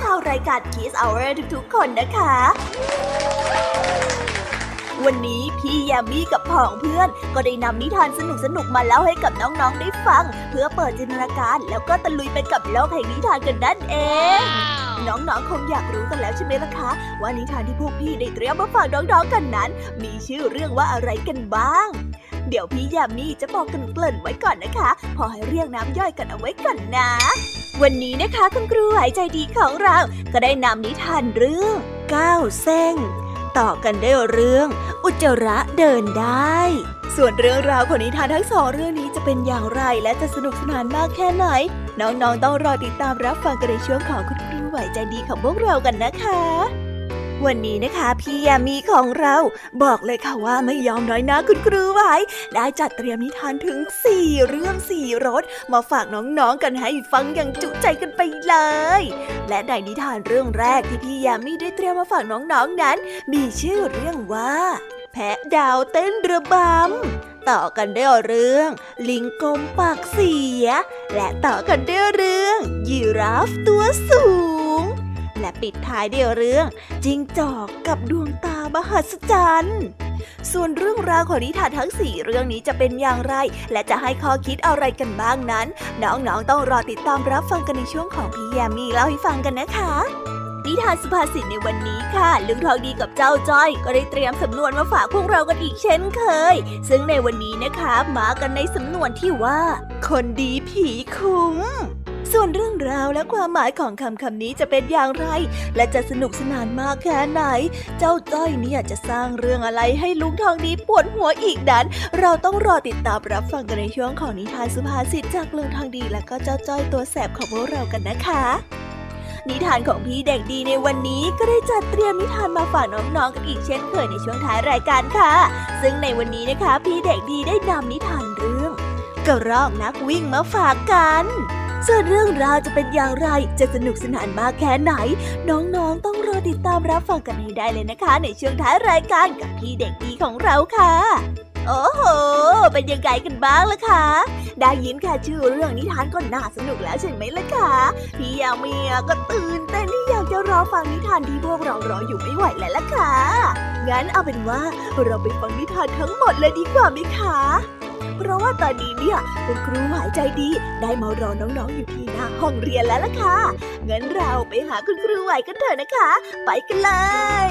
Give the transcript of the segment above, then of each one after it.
ชาวรายการ Kiss Hour ทุกๆ คนนะคะ วันนี้พี่ยามีกับผองเพื่อน ก็ได้นำนิทานสนุกๆมาเล่าให้กับน้องๆได้ฟัง เพื่อเปิดจินตนาการแล้วก็ตะลุยไปกับโลกแห่งนิทานกันนั่นเอง น้องๆ คงอยากรู้กันแล้วใช่ไหมล่ะคะ ว่านิทานที่พวกพี่ได้เตรียมมาฝากน้องๆกันนั้น มีชื่อเรื่องว่าอะไรกันบ้างเดี๋ยวพี่ยามีจะบอกกันเกลิ่นไว้ก่อนนะคะ พอให้เรียกน้ำย่อยกันเอาไว้ก่อนนะ วันนี้นะคะคุณครูหายใจดีของเรา ก็ได้นำนิทานเรื่องก้าวเส้งต่อกันได้เรื่อง อุจจาระเดินได้ ส่วนเรื่องราวของนิทานทั้งสองเรื่องนี้จะเป็นอย่างไรและจะสนุกสนานมากแค่ไหน น้องๆต้องรอติดตามรับฟังกันในช่วงของคุณครูไหวใจดีของพวกเรากันนะคะ วันนี้นะคะพี่ยามีของเราบอกเลยค่ะว่าไม่ยอมน้อยนะคุณครูไว้ได้จัดเตรียมนิทานถึงสี่เรื่องสี่รสมาฝากน้องๆกันให้ฟังอย่างจุใจกันไปเลย และในนิทานเรื่องแรกที่พี่ยามีได้เตรียมมาฝากน้องๆนนั้น มีชื่อเรื่องว่า แพะดาวเต้นระบำต่อกันด้วยเรื่อง ลิงกลมปากเสีย และต่อกันด้วยเรื่อง ยีราฟตัวสูง ปิดท้ายเด้วยเรื่อง จิงจอกกับดวงตามหัศจรรย์ส่วนเรื่องราวของนิทานทั้งสี่เรื่องนี้จะเป็นอย่างไร และจะให้ข้อคิดอะไรกันบ้างนั้น น้องๆต้องรอติดตามรับฟังกันในช่วงของพี่ยามีเล่าให้ฟังกันนะคะ นิทานสุภาษิตในวันนี้ค่ะ ลุงทองดีกับเจ้าจ้อย ก็ได้เตรียมสำนวนมาฝากพวกเรากันอีกเช่นเคย ซึ่งในวันนี้นะคะมากันในสำนวนที่ว่า คนดีผีคุ้มส่วนเรื่องราวและความหมายของคำคำนี้จะเป็นอย่างไร และจะสนุกสนานมากแค่ไหน เจ้าจ้อยเนี่ยจะสร้างเรื่องอะไรให้ลุงทองดีปวดหัวอีกนั้น เราต้องรอติดตามรับฟังกันในช่วงของนิทานสุภาษิตจากลุงทองดีและก็เจ้าจ้อยตัวแสบของพวกเรากันนะคะ นิทานของพี่เด็กดีในวันนี้ก็ได้จัดเตรียมนิทานมาฝากน้องๆกันอีกเช่นเคยในช่วงท้ายรายการค่ะ ซึ่งในวันนี้นะคะ พี่เด็กดีได้นำนิทานเรื่องกระรอกนักวิ่งมาฝากกันส่วนเรื่องราวจะเป็นอย่างไร จะสนุกสนานมากแค่ไหน น้องๆ ต้องรอติดตามรับฟังกันให้ได้เลยนะคะ ในช่วงท้ายรายการกับพี่เด็กดีของเราค่ะ โอ้โห เป็นยังไงกันบ้างล่ะคะ ได้ยินแค่ชื่อเรื่องนิทานก็น่าสนุกแล้วใช่ไหมล่ะคะ พี่ยามีก็ตื่นเต้นที่อยากจะรอฟังนิทานที่พวกเรารออยู่ไม่ไหวแล้วล่ะค่ะ งั้นเอาเป็นว่าเราไปฟังนิทานทั้งหมดเลยดีกว่าไหมคะเพราะว่าตอนนี้เนี่ยคุณครูหายใจดี ได้มารอน้องๆอยู่ที่หน้าห้องเรียนแล้วล่ะค่ะ งั้นเราไปหาคุณครูไหวกันเถอะนะคะ ไปกันเลย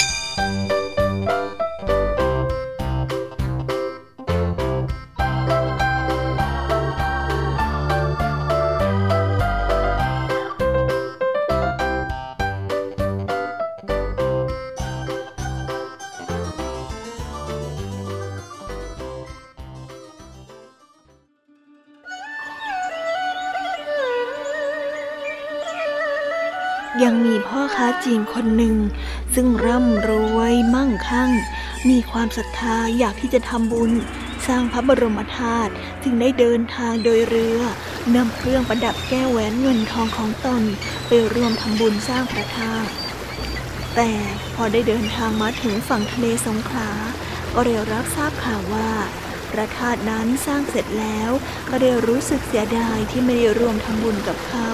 คนหนึ่ง ซึ่งร่ำรวยมั่งคั่ง มีความศรัทธาอยากที่จะทำบุญ สร้างพระบรมธาตุจึงได้เดินทางโดยเรือนำเครื่องประดับแก้วแหวนเงินทองของตนไปร่วมทำบุญสร้างพระธาตุแต่พอได้เดินทางมาถึงฝั่งทะเลสงขลา ก็ได้รับทราบข่าวว่า พระธาตุนั้นสร้างเสร็จแล้ว ก็ได้รู้สึกเสียดายที่ไม่ได้ร่วมทำบุญกับเขา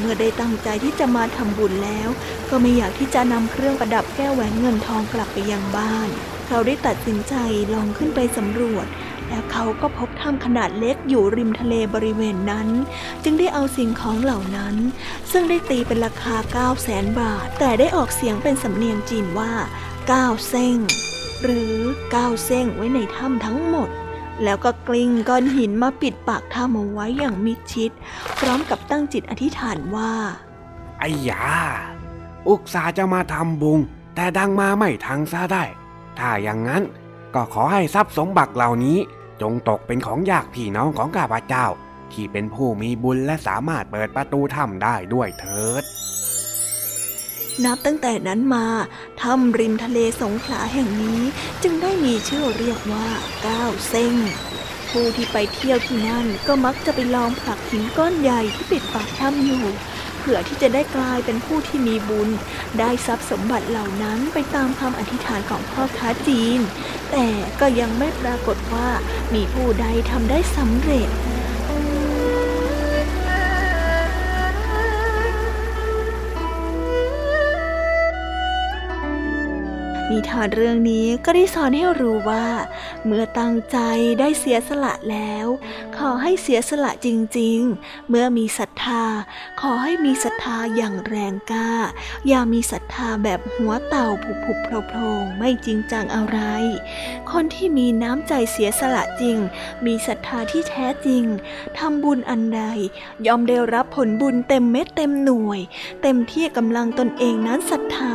เมื่อได้ตั้งใจที่จะมาทำบุญแล้ว ก็ไม่อยากที่จะนำเครื่องประดับแก้วแหวนเงินทองกลับไปยังบ้าน เขาได้ตัดสินใจลองขึ้นไปสำรวจ แล้วเขาก็พบถ้ำขนาดเล็กอยู่ริมทะเลบริเวณนั้น จึงได้เอาสิ่งของเหล่านั้น ซึ่งได้ตีเป็นราคา 9 0 0แสนบาท แต่ได้ออกเสียงเป็นสำเนียงจีนว่า 9 เซ้งหรือ 9 เซ้งไว้ในถ้ำทั้งหมด แล้วก็กลิ้งก้อนหินมาปิดปากถ้ำเอาไว้อย่างมิดชิด พร้อมกับตั้งจิตอธิษฐานว่าไอ้ยา อุกสาจะมาทำบุญแต่ดังมาไม่ทังซะได้ ถ้าอย่างนั้นก็ขอให้ทรัพย์สมบัติเหล่านี้ จงตกเป็นของญาติพี่น้องของข้าพเจ้า ที่เป็นผู้มีบุญและสามารถเปิดประตูถ้ำได้ด้วยเถิด นับตั้งแต่นั้นมาถ้ำริมทะเลสงขลาแห่งนี้จึงได้มีชื่อเรียกว่าก้าวเซ้งผู้ที่ไปเที่ยวที่นั่นก็มักจะไปลองผลักหินก้อนใหญ่ที่ปิดปากถ้ำอยู่ เพื่อที่จะได้กลายเป็นผู้ที่มีบุญ ได้ทรัพย์สมบัติเหล่านั้นไปตามคำอธิษฐานของพ่อค้าจีน แต่ก็ยังไม่ปรากฏว่ามีผู้ใดทำได้สำเร็จ นิทานเรื่องนี้ก็ได้สอนให้รู้ว่า เมื่อตั้งใจได้เสียสละแล้ว ขอให้เสียสละจริงๆ เมื่อมีศรัทธา ขอให้มีศรัทธาอย่างแรงกล้า อย่ามีศรัทธาแบบหัวเต่าผุผุโผล่ๆไม่จริงจังอะไร คนที่มีน้ำใจเสียสละจริง มีศรัทธาที่แท้จริงทำบุญอันใด ยอมได้รับผลบุญเต็มเม็ดเต็มหน่วย เต็มที่กำลังตนเองนั้นศรัทธา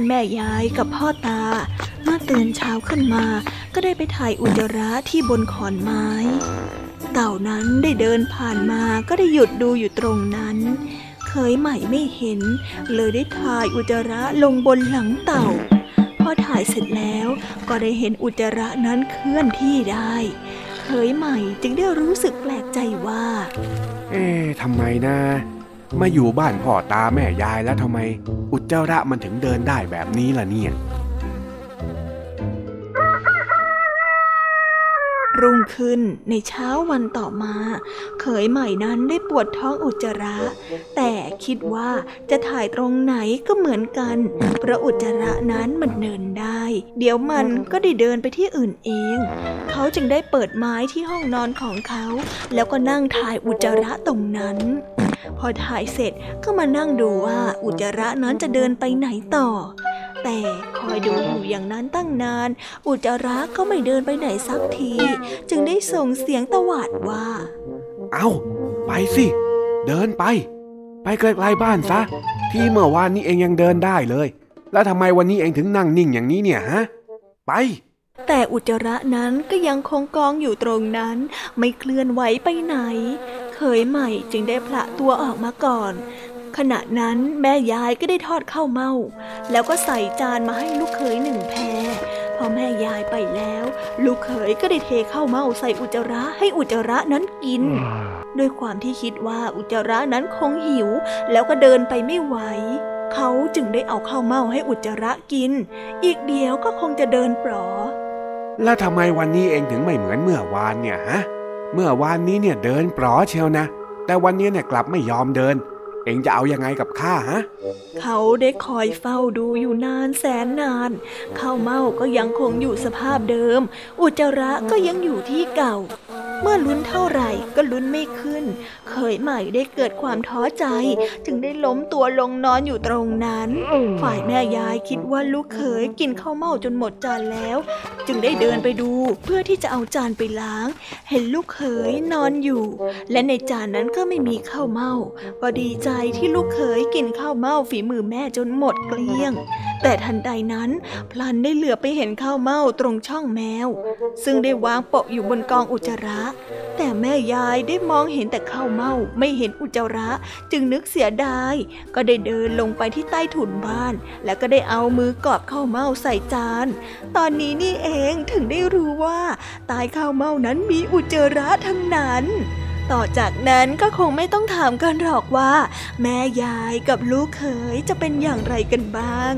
านแม่ยายกับพ่อตา เมื่อตื่นเช้าขึ้นมา ก็ได้ไปถ่ายอุจจาระที่บนขอนไม้ เต่านั้นได้เดินผ่านมาก็ได้หยุดดูอยู่ตรงนั้น เคยใหม่ไม่เห็น เลยได้ถ่ายอุจจาระลงบนหลังเต่า พอถ่ายเสร็จแล้วก็ได้เห็นอุจจาระนั้นเคลื่อนที่ได้ เคยใหม่จึงได้รู้สึกแปลกใจว่า เอ๊ะทำไมนะ มาอยู่บ้านพ่อตาแม่ยายแล้วทำไม อุจจาระมันถึงเดินได้แบบนี้ล่ะเนี่ย รุ่งขึ้นในเช้าวันต่อมา เขยใหม่นั้นได้ปวดท้องอุจจาระ แต่คิดว่าจะถ่ายตรงไหนก็เหมือนกัน เพราะอุจจาระนั้นมันเดินได้ เดี๋ยวมันก็ได้เดินไปที่อื่นเอง เขาจึงได้เปิดไม้ที่ห้องนอนของเขา แล้วก็นั่งถ่ายอุจจาระตรงนั้น พอถ่ายเสร็จก็มานั่งดูว่าอุจจาระนั้นจะเดินไปไหนต่อ แต่คอยดูอยู่อย่างนั้นตั้งนาน อุจจาระก็ไม่เดินไปไหนสักที จึงได้ส่งเสียงตวาดว่า เอาไปสิ เดินไป ไปไกลๆบ้านซะ ที่เมื่อวานนี้เองยังเดินได้เลย แล้วทำไมวันนี้เองถึงนั่งนิ่งอย่างนี้เนี่ยฮะ ไปแต่อุจจาระนั้นก็ยังคงกองอยู่ตรงนั้น ไม่เคลื่อนไหวไปไหน เคยใหม่จึงได้ผละตัวออกมาก่อน ขณะนั้นแม่ยายก็ได้ทอดข้าวเม่าแล้วก็ใส่จานมาให้ลูกเขยหนึ่งแพรพอแม่ยายไปแล้ว ลูกเขยก็ได้เทข้าวเม่าใส่อุจจาระให้อุจจาระนั้นกินด้วยความที่คิดว่าอุจจาระนั้นคงหิว แล้วก็เดินไปไม่ไหว เขาจึงได้เอาข้าวเม่าให้อุจจาระกิน อีกเดียวก็คงจะเดินปลอแล้วทำไมวันนี้เองถึงไม่เหมือนเมื่อวานเนี่ยฮะ เมื่อวานนี้เนี่ยเดินปลอเชียวนะ แต่วันนี้เนี่ยกลับไม่ยอมเดิน เองจะเอายังไงกับข้าฮะ เขาได้คอยเฝ้าดูอยู่นานแสนนาน ข้าวเม่าก็ยังคงอยู่สภาพเดิม อุจจาระก็ยังอยู่ที่เก่า เมื่อลุ้นเท่าไหร่ก็ลุ้นไม่ขึ้น เคยใหม่ได้เกิดความท้อใจ จึงได้ล้มตัวลงนอนอยู่ตรงนั้น ฝ่ายแม่ยายคิดว่าลูกเขยกินข้าวเม่าจนหมดจานแล้ว จึงได้เดินไปดูเพื่อที่จะเอาจานไปล้าง เห็นลูกเขยนอนอยู่ และในจานนั้นก็ไม่มีข้าวเม่าก็ดีใจที่ลูกเขยกินข้าวเม่าฝีมือแม่จนหมดเกลี้ยง แต่ทันใดนั้นพลันได้เหลือไปเห็นข้าวเม่าตรงช่องแมว ซึ่งได้วางโปะอยู่บนกองอุจจาระ แต่แม่ยายได้มองเห็นแต่ข้าวเม่าไม่เห็นอุจจาระ จึงนึกเสียดาย ก็ได้เดินลงไปที่ใต้ถุนบ้าน แล้วก็ได้เอามือกอบข้าวเม่าใส่จาน ตอนนี้นี่เองถึงได้รู้ว่าใต้ข้าวเม่านั้นมีอุจจาระทั้งนั้นต่อจากนั้นก็คงไม่ต้องถามกันหรอกว่า แม่ยายกับลูกเขยจะเป็นอย่างไรกันบ้าง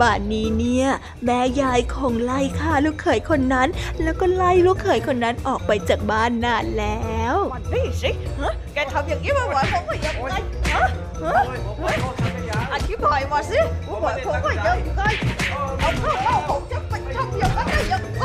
ป่านนี้เนี่ย แม่ยายคงไล่ฆ่าลูกเขยคนนั้น แล้วก็ไล่ลูกเขยคนนั้นออกไปจากบ้านนานแล้วนี่สิฮะแกทำอย่างนี้มาบ่อยผมก็ยังไงฮะฮะอธิบายมาสิว่อยผมว่ายังไงเอาข้าวเม่าของฉันไปทำอย่างนั้นได้ยังไง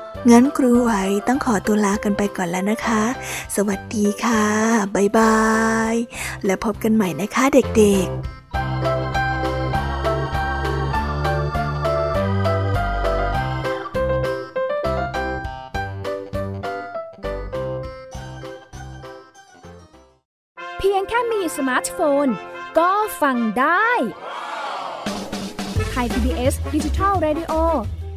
งั้นครูไหวต้องขอตัวลากันไปก่อนแล้วนะคะ สวัสดีค่ะ บ๊ายบาย และพบกันใหม่นะคะเด็กๆเพียงแค่มีสมาร์ทโฟน ก็ฟังได้ไทย PBS Digital Radio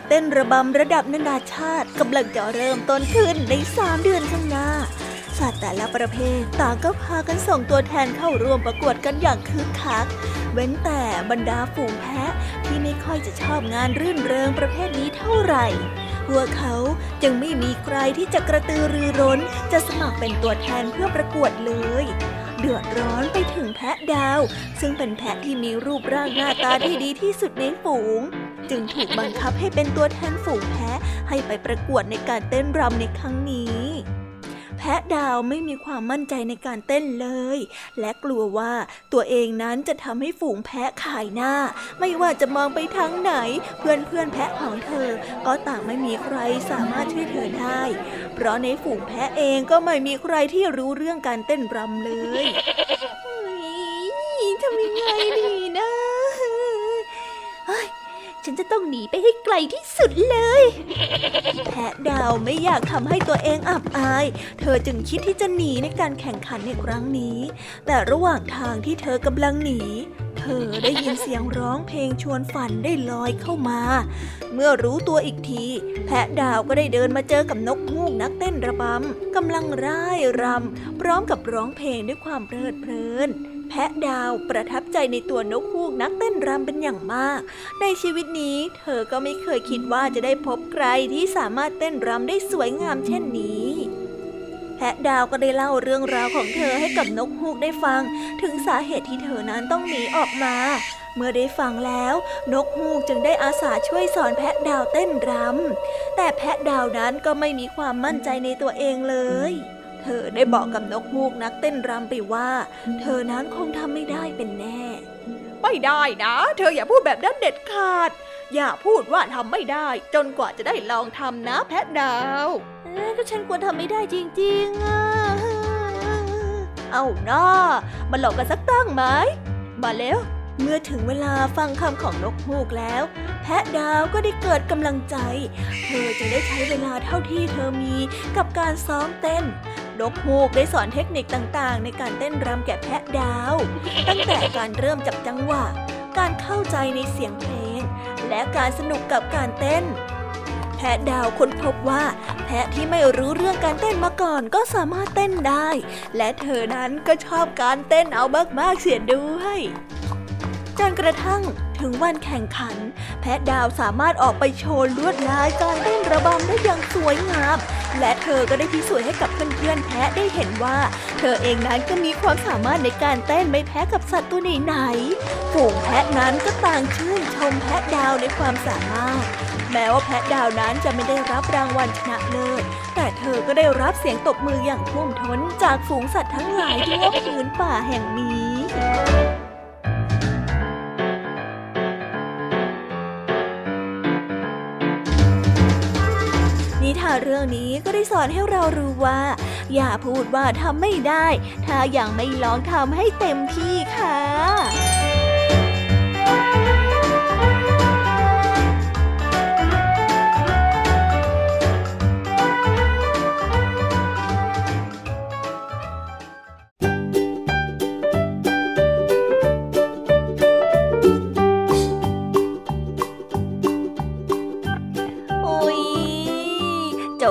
ดเต้นระบำระดับนานาชาติกำลังจะเริ่มต้นขึ้นในสามเดือนข้างหน้า สัตว์แต่ละประเภทต่างก็พากันส่งตัวแทนเข้าร่วมประกวดกันอย่างคึกคัก เว้นแต่บรรดาฝูงแพะที่ไม่ค่อยจะชอบงานรื่นเริงประเภทนี้เท่าไหร่พวกเขาจึงไม่มีใครที่จะกระตือรือร้น จะสมัครเป็นตัวแทนเพื่อประกวดเลย เดือดร้อนไปถึงแพะดาว ซึ่งเป็นแพะที่มีรูปร่างหน้าตาที่ดีที่สุดในฝูง จึงถูกบังคับให้เป็นตัวแทนฝูงแพะให้ไปประกวดในการเต้นรำในครั้งนี้ แพะดาวไม่มีความมั่นใจในการเต้นเลย และกลัวว่าตัวเองนั้นจะทำให้ฝูงแพะขายหน้า ไม่ว่าจะมองไปทางไหน เพื่อนเพื่อนๆแพะของเธอ ก็ต่างไม่มีใครสามารถช่วยเธอได้ เพราะในฝูงแพะเองก็ไม่มีใครที่รู้เรื่องการเต้นรำเลยเฮ้ยทำยังไงดีนะเฮ้ย ฉันจะต้องหนีไปให้ไกลที่สุดเลย แพะดาวไม่อยากทำให้ตัวเองอับอาย เธอจึงคิดที่จะหนีในการแข่งขันในครั้งนี้ แต่ระหว่างทางที่เธอกำลังหนี เธอได้ยินเสียงร้องเพลงชวนฝันได้ลอยเข้ามา เมื่อรู้ตัวอีกที แพะดาวก็ได้เดินมาเจอกับนกฮูกนักเต้นระบำกำลังร่ายรำพร้อมกับร้องเพลงด้วยความเพลิดเพลิน แพะดาวประทับใจในตัวนกฮูกนักเต้นรำเป็นอย่างมาก ในชีวิตนี้เธอก็ไม่เคยคิดว่าจะได้พบใครที่สามารถเต้นรำได้สวยงามเช่นนี้แพะดาวก็ได้เล่าเรื่องราวของเธอให้กับนกฮูกได้ฟัง ถึงสาเหตุที่เธอนั้นต้องหนีออกมา เมื่อได้ฟังแล้ว นกฮูกจึงได้อาสาช่วยสอนแพะดาวเต้นรำแต่แพะดาวนั้นก็ไม่มีความมั่นใจในตัวเองเลย เธอได้บอกกับนกฮูกนักเต้นรำไปว่า เธอนั้นคงทำไม่ได้เป็นแน่ ไม่ได้นะ เธออย่าพูดแบบนั้นเด็ดขาด อย่าพูดว่าทำไม่ได้ จนกว่าจะได้ลองทำนะแพะดาวเอ๊ะก็ฉันควรทำไม่ได้จริงๆอะเอาหน้ามาหลอกกันสักตั้งไหม มาแล้ว เมื่อถึงเวลาฟังคำของนกฮูกแล้ว แพะดาวก็ได้เกิดกำลังใจ เธอจะได้ใช้เวลาเท่าที่เธอมีกับการซ้อมเต้นนกฮูกได้สอนเทคนิคต่างๆ ในการเต้นรำแก่แพะดาว ตั้งแต่การเริ่มจับจังหวะ การเข้าใจในเสียงเพลง และการสนุกกับการเต้น แพะดาวค้นพบว่า แพะที่ไม่รู้เรื่องการเต้นมาก่อนก็สามารถเต้นได้ และเธอนั้นก็ชอบการเต้นเอามากๆเสียด้วย จนกระทั่งถึงวันแข่งขัน แพะดาวสามารถออกไปโชว์ลวดลายการเต้นระบำได้อย่างสวยงาม และเธอก็ได้พิสูจน์ให้กับเพื่อนๆแพะได้เห็นว่า เธอเองนั้นก็มีความสามารถในการเต้นไม่แพ้กับสัตว์ตัวไหนๆฝูงแพะนั้นก็ต่างชื่นชมแพะดาวในความสามารถแม้ว่าแพะดาวนั้นจะไม่ได้รับรางวัลชนะเลิศ แต่เธอก็ได้รับเสียงตบมืออย่างท่วมท้นจากฝูงสัตว์ทั้งหลายทั่วพื้นป่าแห่งนี้ เรื่องนี้ก็ได้สอนให้เรารู้ว่า อย่าพูดว่าทำไม่ได้ ถ้ายังไม่ลองทำให้เต็มที่ค่ะ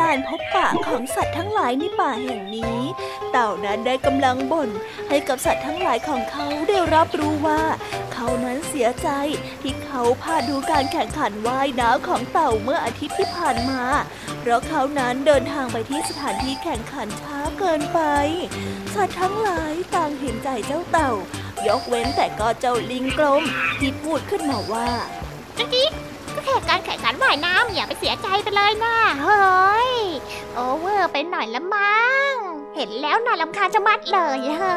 ลานพบปะของสัตว์ทั้งหลายในป่าแห่งนี้ เต่านั้นได้กำลังบ่นให้กับสัตว์ทั้งหลายของเขาได้รับรู้ว่า เขานั้นเสียใจที่เขาพลาดดูการแข่งขันว่ายน้ำของเต่าเมื่ออาทิตย์ที่ผ่านมา เพราะเขานั้นเดินทางไปที่สถานที่แข่งขันช้าเกินไป สัตว์ทั้งหลายต่างเห็นใจเจ้าเต่า ยกเว้นแต่ก็เจ้าลิงกลมที่พูดขึ้นมาว่าจิ๊ กก็แค่การแข่งขันว่ายน้ำอย่าไปเสียใจไปเลยนะเฮ้ย โอเวอร์ไปหน่อยละมั้ง เห็นแล้วน่าลำคาญจะมัดเลยเฮ้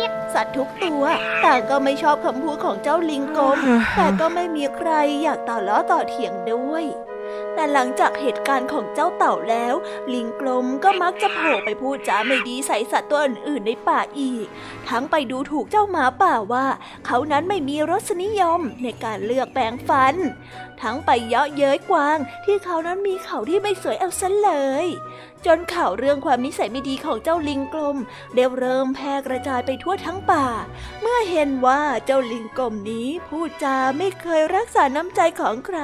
ยสัตว์ทุกตัวต่างก็ไม่ชอบคำพูดของเจ้าลิงกลมแต่ก็ไม่มีใครอยากต่อล้อต่อเถียงด้วยแต่หลังจากเหตุการณ์ของเจ้าเต่าแล้ว ลิงกลมก็มักจะโผล่ไปพูดจาไม่ดีใส่สัตว์ตัวอื่นๆในป่าอีก ทั้งไปดูถูกเจ้าหมาป่าว่า เขานั้นไม่มีรสนิยมในการเลือกแปรงฟัน ทั้งไปเยาะเย้ยกวาง ที่เขานั้นมีเขาที่ไม่สวยเอาซะเลย จนข่าวเรื่องความนิสัยไม่ดีของเจ้าลิงกลมเด้เริ่มแพร่กระจายไปทั่วทั้งป่า เมื่อเห็นว่าเจ้าลิงกลมนี้พูดจาไม่เคยรักษาน้ำใจของใคร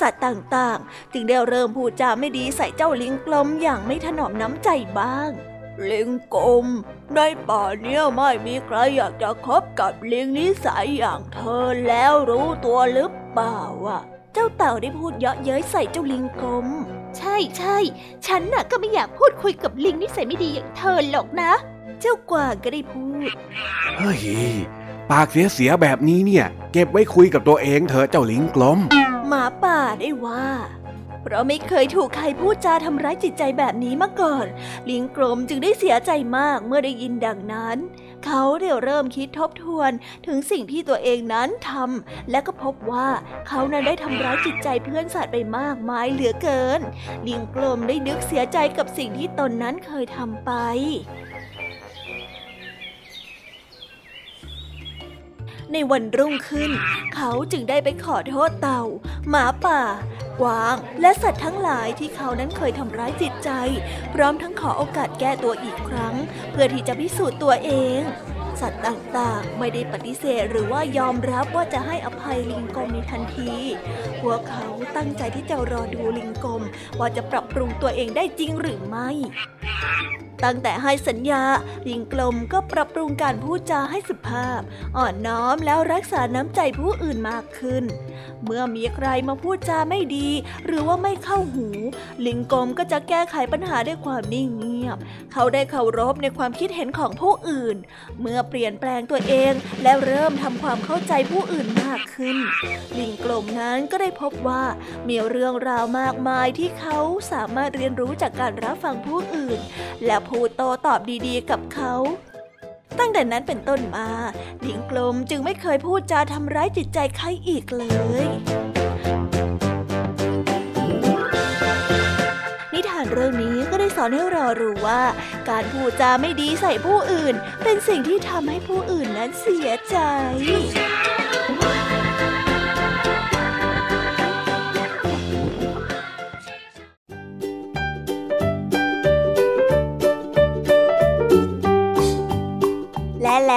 สัตว์ต่างๆ จึงได้เริ่มพูดจาไม่ดีใส่เจ้าลิงกลมอย่างไม่ถนอมน้ำใจบ้างลิงกลมในป่าเนี้ยไม่มีใครอยากจะคบกับลิงนิสัยอย่างเธอแล้วรู้ตัวหรือเปล่าวะ จ้าเต่าได้พูดเยาะเย้ยใส่เจ้าลิงกลม ใช่ใช่ฉันน่ะก็ไม่อยากพูดคุยกับลิงนิสัยไม่ดีอย่างเธอหรอกนะ เจ้ากวางก็ได้พูด เฮ้ย ปากเสียเสียแบบนี้เนี่ย เก็บไว้คุยกับตัวเองเถอะเจ้าลิงกลม หมาป่าได้ว่า เพราะไม่เคยถูกใครพูดจาทำร้ายจิตใจแบบนี้มาก่อน ลิงกลมจึงได้เสียใจมากเมื่อได้ยินดังนั้น เขาเดี๋ยวเริ่มคิดทบทวนถึงสิ่งที่ตัวเองนั้นทำและก็พบว่าเขานั้นได้ทำร้ายจิตใจเพื่อนสัตว์ไปมากมายเหลือเกิน ลิงกลมได้นึกเสียใจกับสิ่งที่ตนนั้นเคยทำไป ในวันรุ่งขึ้น เขาจึงได้ไปขอโทษเต่า หมาป่า กวาง และสัตว์ทั้งหลายที่เขานั้นเคยทำร้ายจิตใจ พร้อมทั้งขอโอกาสแก้ตัวอีกครั้ง เพื่อที่จะพิสูจน์ตัวเองสัตว์ต่างๆ ไม่ได้ปฏิเสธหรือว่ายอมรับว่าจะให้อภัยลิงกลมในทันที พวกเขาตั้งใจที่จะรอดูลิงกลมว่าจะปรับปรุงตัวเองได้จริงหรือไม่ ตั้งแต่ให้สัญญาลิงกลมก็ปรับปรุงการพูดจาให้สุภาพ อ่อนน้อมแล้วรักษาน้ำใจผู้อื่นมากขึ้น เมื่อมีใครมาพูดจาไม่ดี หรือว่าไม่เข้าหู ลิงกลมก็จะแก้ไขปัญหาด้วยความนิ่งเงียบ เขาได้เคารพในความคิดเห็นของผู้อื่น เมื่อเปลี่ยนแปลงตัวเองและเริ่มทำความเข้าใจผู้อื่นมากขึ้น ลิงกลมนั้นก็ได้พบว่ามีเรื่องราวมากมายที่เขาสามารถเรียนรู้จากการรับฟังผู้อื่น และพูดโตตอบดีๆกับเขา ตั้งแต่นั้นเป็นต้นมา หญิงกลมจึงไม่เคยพูดจาทำร้ายจิตใจใครอีกเลยนิทานเรื่องนี้ก็ได้สอนให้เรารู้ว่า การพูดจาไม่ดีใส่ผู้อื่น เป็นสิ่งที่ทำให้ผู้อื่นนั้นเสียใจ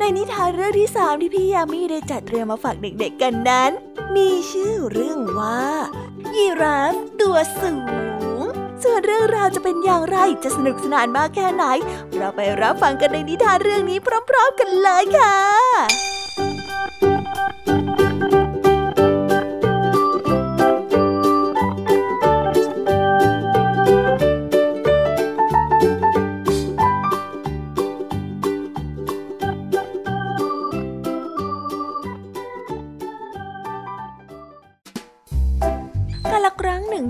ในนิทานเรื่องที่สามที่พี่ยามีได้จัดเตรียมมาฝากเด็กๆกันนั้น มีชื่อเรื่องว่า ยีราฟตัวสูง ส่วนเรื่องราวจะเป็นอย่างไรจะสนุกสนานมากแค่ไหน เราไปรับฟังกันในนิทานเรื่องนี้พร้อม ๆ กันเลยค่ะ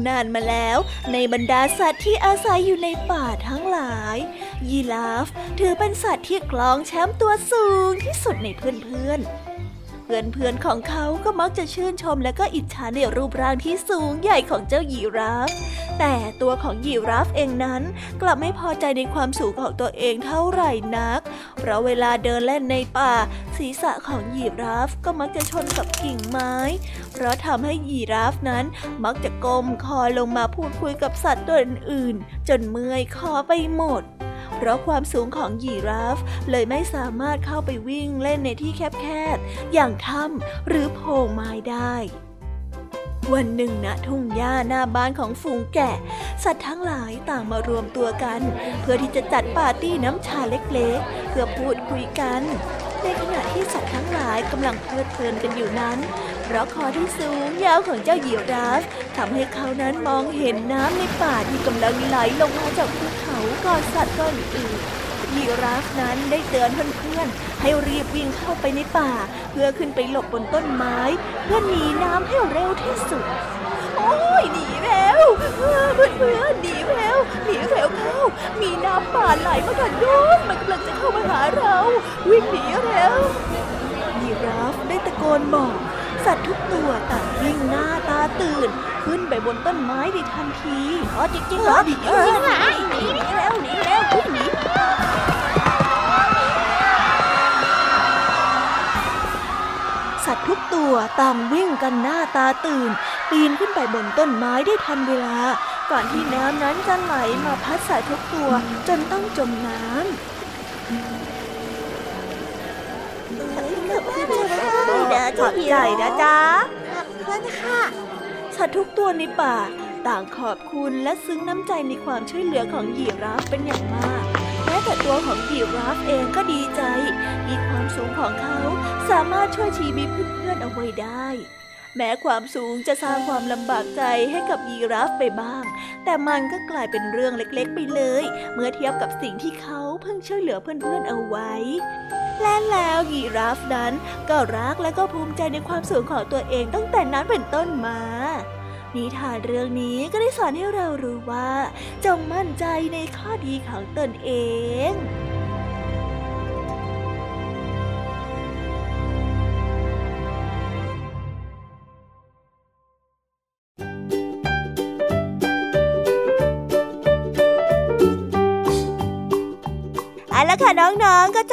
นานมาแล้ว ในบรรดาสัตว์ที่อาศัยอยู่ในป่าทั้งหลาย ยีราฟถือเป็นสัตว์ที่คลองแชมป์ตัวสูงที่สุดในเพื่อนๆเพื่อนๆของเขาก็มักจะชื่นชมและก็อิจฉาในรูปร่างที่สูงใหญ่ของเจ้ายีราฟ แต่ตัวของยีราฟเองนั้น กลับไม่พอใจในความสูงของตัวเองเท่าไหร่นัก เพราะเวลาเดินเล่นในป่า ศีรษะของยีราฟก็มักจะชนกับกิ่งไม้ เพราะทำให้ยีราฟนั้นมักจะก้มคอลงมาพูดคุยกับสัตว์ตัวอื่นๆ จนเมื่อยคอไปหมด เพราะความสูงของยีราฟเลยไม่สามารถเข้าไปวิ่งเล่นในที่แคบๆ อย่างถ้ำหรือโพรงไม้ได้วันหนึ่งณทุ่งหญ้าหน้าบ้านของฝูงแกะ สัตว์ทั้งหลายต่างมารวมตัวกัน เพื่อที่จะจัดปาร์ตี้น้ำชาเล็กๆ เพื่อพูดคุยกัน ในขณะที่สัตว์ทั้งหลายกำลังเพลิดเพลินกันอยู่นั้น เพราะคอที่สูงยาวของเจ้าเหยี่ยวราฟทำให้เขานั้นมองเห็นน้ำในป่าที่กำลังไหลลงมาจากภูเขาก่อนสัตว์ก้อนอื่นยีราฟนั้นได้เตือนเพื่อนๆให้รีบวิ่งเข้าไปในป่า เพื่อขึ้นไปหลบบนต้นไม้ เพื่อหนีน้ำให้เร็วที่สุด โอ้ยหนีแล้วเพื่อนเพื่อหนีแล้วหนีแล้วเข้า มีน้ำป่าไหลมาจากโน้นมันกำลังจะเข้ามาหาเรา วิ่งหนีแล้วยีราฟได้ตะโกนบอก สัตว์ทุกตัวต่างวิ่งหน้าตาตื่น ขึ้นไปบนต้นไม้ในทันทีอ๋อจริงๆเหรอจริงเหรอหนีหนีแล้วหนีแล้วหนีสัตว์ทุกตัวต่างวิ่งกันหน้าตาตื่น ปีนขึ้นไปบนต้นไม้ได้ทันเวลา ก่อนที่น้ำนั้นจะไหลมาพัดสัตว์ทุกตัวจนต้องจมน้ำ ขอบใจนะจ๊ะขอบคุณค่ะ สัตว์ทุกตัวในป่า ต่างขอบคุณและซึ้งน้ำใจในความช่วยเหลือของยีราฟเป็นอย่างมากแม้แต่ตัวของยีราฟเองก็ดีใจที่ความสูงของเขาสามารถช่วยชีวิตเพื่อนๆเอาไว้ได้แม้ความสูงจะสร้างความลำบากใจให้กับยีราฟไปบ้าง แต่มันก็กลายเป็นเรื่องเล็กๆไปเลย เมื่อเทียบกับสิ่งที่เขาเพิ่งช่วยเหลือเพื่อนๆเอาไว้ และแล้วยีราฟนั้นก็รักและก็ภูมิใจในความสูงของตัวเองตั้งแต่นั้นเป็นต้นมานิทานเรื่องนี้ก็ได้สอนให้เรารู้ว่า จงมั่นใจในข้อดีของตนเอง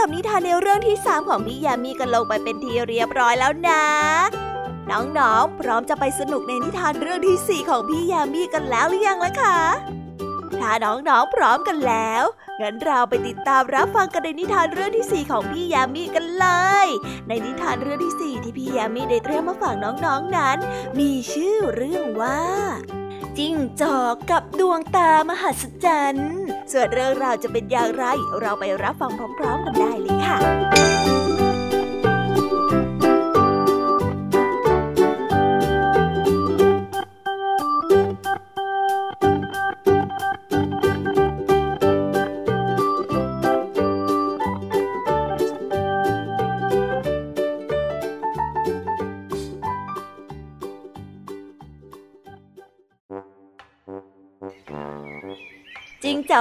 ก็จบนิทานในเรื่องที่สามของพี่ยามีกันลงไปเป็นทีเรียบร้อยแล้วนะ น้องๆ พร้อมจะไปสนุกในนิทานเรื่องที่สี่ของพี่ยามีกันแล้วหรือยังล่ะคะถ้าน้องๆ พร้อมกันแล้ว งั้นเราไปติดตามรับฟังกันในนิทานเรื่องที่สี่ของพี่ยามีกันเลย ในนิทานเรื่องที่สี่ที่พี่ยามีได้เตรียมมาฝากน้องๆนนั้น มีชื่อเรื่องว่า จิ้งจอกกับดวงตามหัศจรรย์ ส่วนเรื่องราวจะเป็นอย่างไร เราไปรับฟังพร้อมๆกันได้เลยค่ะ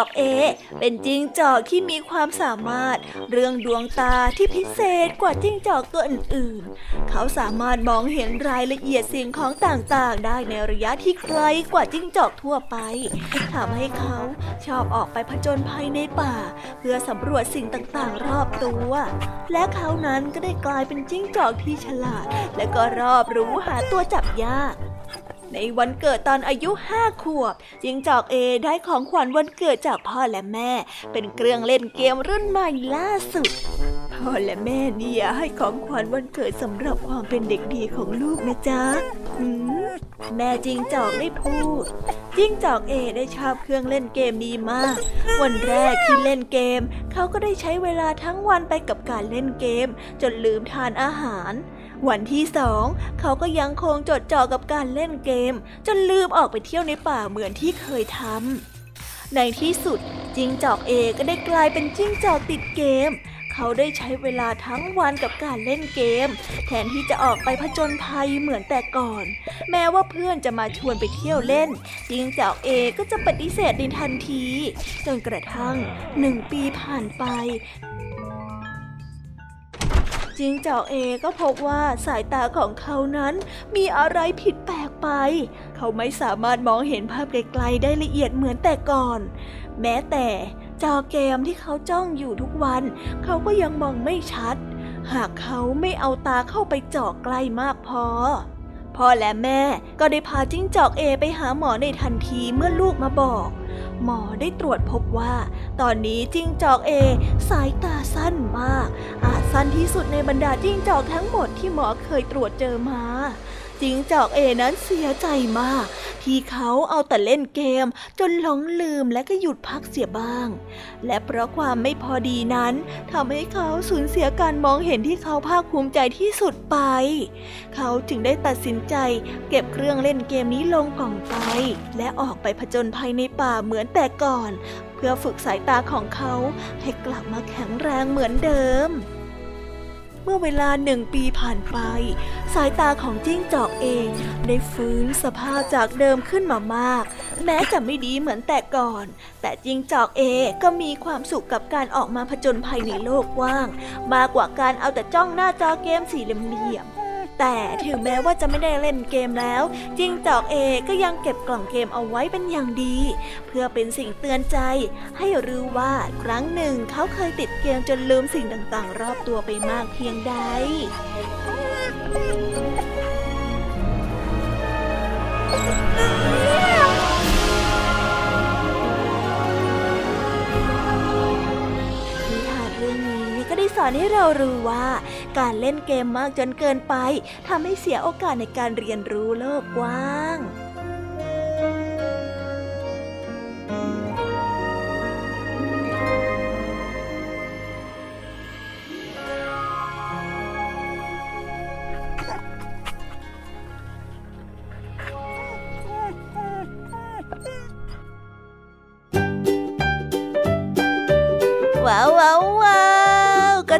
อกเอ เป็นจิงจอกที่มีความสามารถ เรื่องดวงตาที่พิเศษกว่าจิงจอกตัวอื่นๆ เขาสามารถมองเห็นรายละเอียดสิ่งของต่างๆ ได้ในระยะที่ไกลกว่าจิงจอกทั่วไปทำให้เขาชอบออกไปผจญภัยในป่า เพื่อสำรวจสิ่งต่างๆ รอบตัว และเขานั้นก็ได้กลายเป็นจิ้งจอกที่ฉลาด และก็รอบรู้หาตัวจับยาก ในวันเกิดตอนอายุห้าขวบ จิงจอกเอได้ของขวัญวันเกิดจากพ่อและแม่ เป็นเครื่องเล่นเกมรุ่นใหม่ล่าสุด พ่อและแม่เนี่ยให้ของขวัญวันเกิดสำหรับความเป็นเด็กดีของลูกนะจ๊ะแม่จิงจอกได้พูด จิงจอกเอได้ชอบเครื่องเล่นเกมนี้มาก วันแรกที่เล่นเกม เขาก็ได้ใช้เวลาทั้งวันไปกับการเล่นเกม จนลืมทานอาหาร วันที่สองเขาก็ยังคงจดจ่อกับการเล่นเกม จนลืมออกไปเที่ยวในป่าเหมือนที่เคยทำในที่สุดจิ้งจอกเอก็ได้กลายเป็นจิ้งจอกติดเกม เขาได้ใช้เวลาทั้งวันกับการเล่นเกม แทนที่จะออกไปผจญภัยเหมือนแต่ก่อน แม้ว่าเพื่อนจะมาชวนไปเที่ยวเล่น จิงจอกเอก็จะปฏิเสธในทันที จนกระทั่งหนึ่งปีผ่านไป จิงจอกเอก็พบว่าสายตาของเขานั้นมีอะไรผิดแปลกไป เขาไม่สามารถมองเห็นภาพไกลๆได้ละเอียดเหมือนแต่ก่อน แม้แต่จอเกมที่เขาจ้องอยู่ทุกวัน เขาก็ยังมองไม่ชัด หากเขาไม่เอาตาเข้าไปจ่อใกล้มากพอพ่อและแม่ก็ได้พาจิ้งจอกเอไปหาหมอในทันทีเมื่อลูกมาบอก หมอได้ตรวจพบว่า ตอนนี้จิ้งจอกเอ สายตาสั้นมาก อา สั้นที่สุดในบรรดาจิ้งจอกทั้งหมดที่หมอเคยตรวจเจอมาจิ้งจอกเอนั้นเสียใจมาก ที่เขาเอาแต่เล่นเกม จนหลงลืมและก็หยุดพักเสียบ้าง และเพราะความไม่พอดีนั้นทำให้เขาสูญเสียการมองเห็นที่เขาภาคภูมิใจที่สุดไป เขาจึงได้ตัดสินใจ เก็บเครื่องเล่นเกมนี้ลงกล่องไป และออกไปผจญภัยในป่าเหมือนแต่ก่อน เพื่อฝึกสายตาของเขาให้กลับมาแข็งแรงเหมือนเดิม เมื่อเวลาหนึ่งปีผ่านไป สายตาของจิ้งจอกเองได้ฟื้นสภาพจากเดิมขึ้นมามาก แม้จะไม่ดีเหมือนแต่ก่อน แต่จิ้งจอกเองก็มีความสุขกับการออกมาผจญภัยในโลกกว้าง มากกว่าการเอาแต่จ้องหน้าจอเกมสี่เหลี่ยม แต่ถึงแม้ว่าจะไม่ได้เล่นเกมแล้ว จิงจอกเอก็ยังเก็บกล่องเกมเอาไว้เป็นอย่างดี เพื่อเป็นสิ่งเตือนใจ ให้รู้ว่าครั้งหนึ่งเขาเคยติดเกมจนลืมสิ่งต่างๆ รอบตัวไปมากเพียงใดนิ สอนให้เรารู้ว่า การเล่นเกมมากจนเกินไปทำให้เสียโอกาสในการเรียนรู้โลกกว้างว้าวว้าวว้า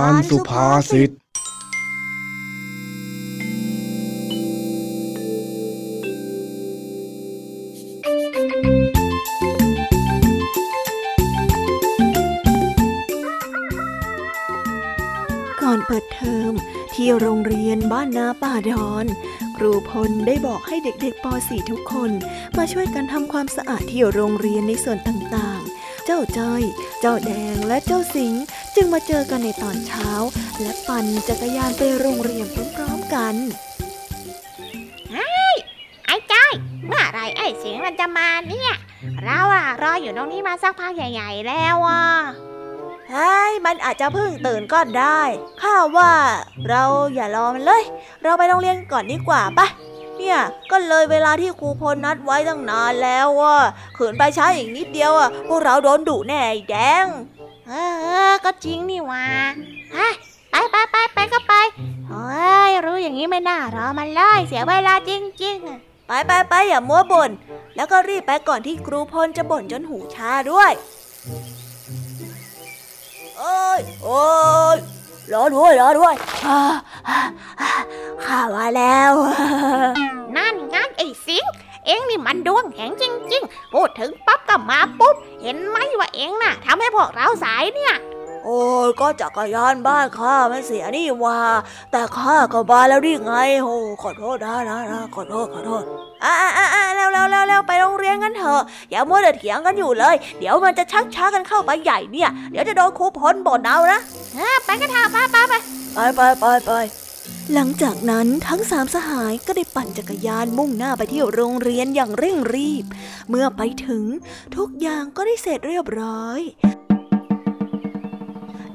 านสุภาษิตก่อนเปิดเทอมที่โรงเรียนบ้านนาป่าดอน ครูพลได้บอกให้เด็กๆป .4 ทุกคน มาช่วยกันทำความสะอาดที่โรงเรียนในส่วนต่างๆ เจ้าจ้อย เจ้าแดงและเจ้าสิงห์จึงมาเจอกันในตอนเช้า และปั่นจักรยานไปโรงเรียนพร้อมๆกันไอ้จ้อยเมื่อไหรไอ้สิงห์มันจะมาเนี่ย เราอะรออยู่ตรงนี้มาสักพักใหญ่ ๆ แล้วอะเฮ้ยมันอาจจะเพิ่งตื่นก็ได้ ข้าว่า เราอย่ารอมันเลย เราไปโรงเรียนก่อนดีกว่าปะ เนี่ยก็เลยเวลาที่ครูพลนัดไว้ตั้งนานแล้วอะขืนไปช้าอีกนิดเดียวอะพวกเราโดนดุแน่ไอ้แดง เออ ก็จริงนี่หว่าฮะไปไปไปไปก็ไปเฮ้ยรู้อย่างนี้นี้ไม่น่ารอมันเลยเสียเวลาจริงๆอะไปไปไปอย่ามัวบ่นแล้วก็รีบไปก่อนที่ครูพลจะบ่นจนหูชาด้วย โอ้ยโอ้ย รอด้วยรอด้วยข่าว่าอ่าข้ามาแล้ว นั่นงั้นไอ้สิง เอ็งนี่มันดวงแข็งจริง ๆ พูดถึงปั๊บก็มาปุ๊บ เห็นไหมว่าเอ็งน่ะทำให้พวกเราสายเนี่ย โอ้ยก็จักรยานบ้านข้ามันเสียนี่หว่า แต่ข้าก็มาแล้วนี่ไงโอ้ขอโทษนะนะนะขอโทษขอโทษอ่าอ่าอ่าเร็วเร็วเร็วเร็วไปโรงเรียนกันเถอะอย่ามัวแต่เถียงกันอยู่เลย เดี๋ยวมันจะชักช้ากันเข้าไปใหญ่เนี่ย เดี๋ยวจะโดนครูพลบ่นเอานะเออไปกันเถอะไปไปไปไปไปไปไปหลังจากนั้นทั้งสามสหายก็ได้ปั่นจักรยานมุ่งหน้าไปที่โรงเรียนอย่างเร่งรีบ เมื่อไปถึงทุกอย่างก็ได้เสร็จเรียบร้อย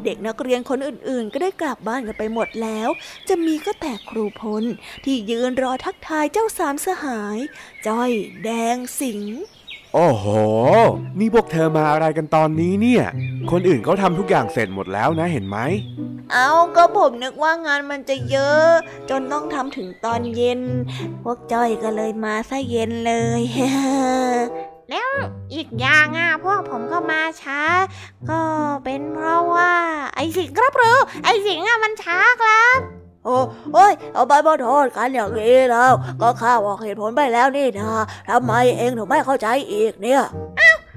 เด็กนักเรียนคนอื่นๆ ก็ได้กลับบ้านกันไปหมดแล้ว จะมีก็แต่ครูพลที่ยืนรอทักทายเจ้าสามสหาย จ้อย แดงสิงห์โอ้โห นี่พวกเธอมาอะไรกันตอนนี้เนี่ย คนอื่นเขาทำทุกอย่างเสร็จหมดแล้วนะเห็นไหม เอาก็ผมนึกว่างานมันจะเยอะ จนต้องทำถึงตอนเย็น พวกจ้อยก็เลยมาซะเย็นเลย แล้วอีกอย่างอะพวกผมก็มาช้า ก็เป็นเพราะว่า ไอ้สิงครับหรือไอ้สิงอะมันช้าครับโอ้โอ้ยเอาไปบอโทษกันอย่างนี้แล้ว ก็ข้าบอกเหตุผลไปแล้วนี่นะทำไมเองถึงไม่เข้าใจอีกเนี่ย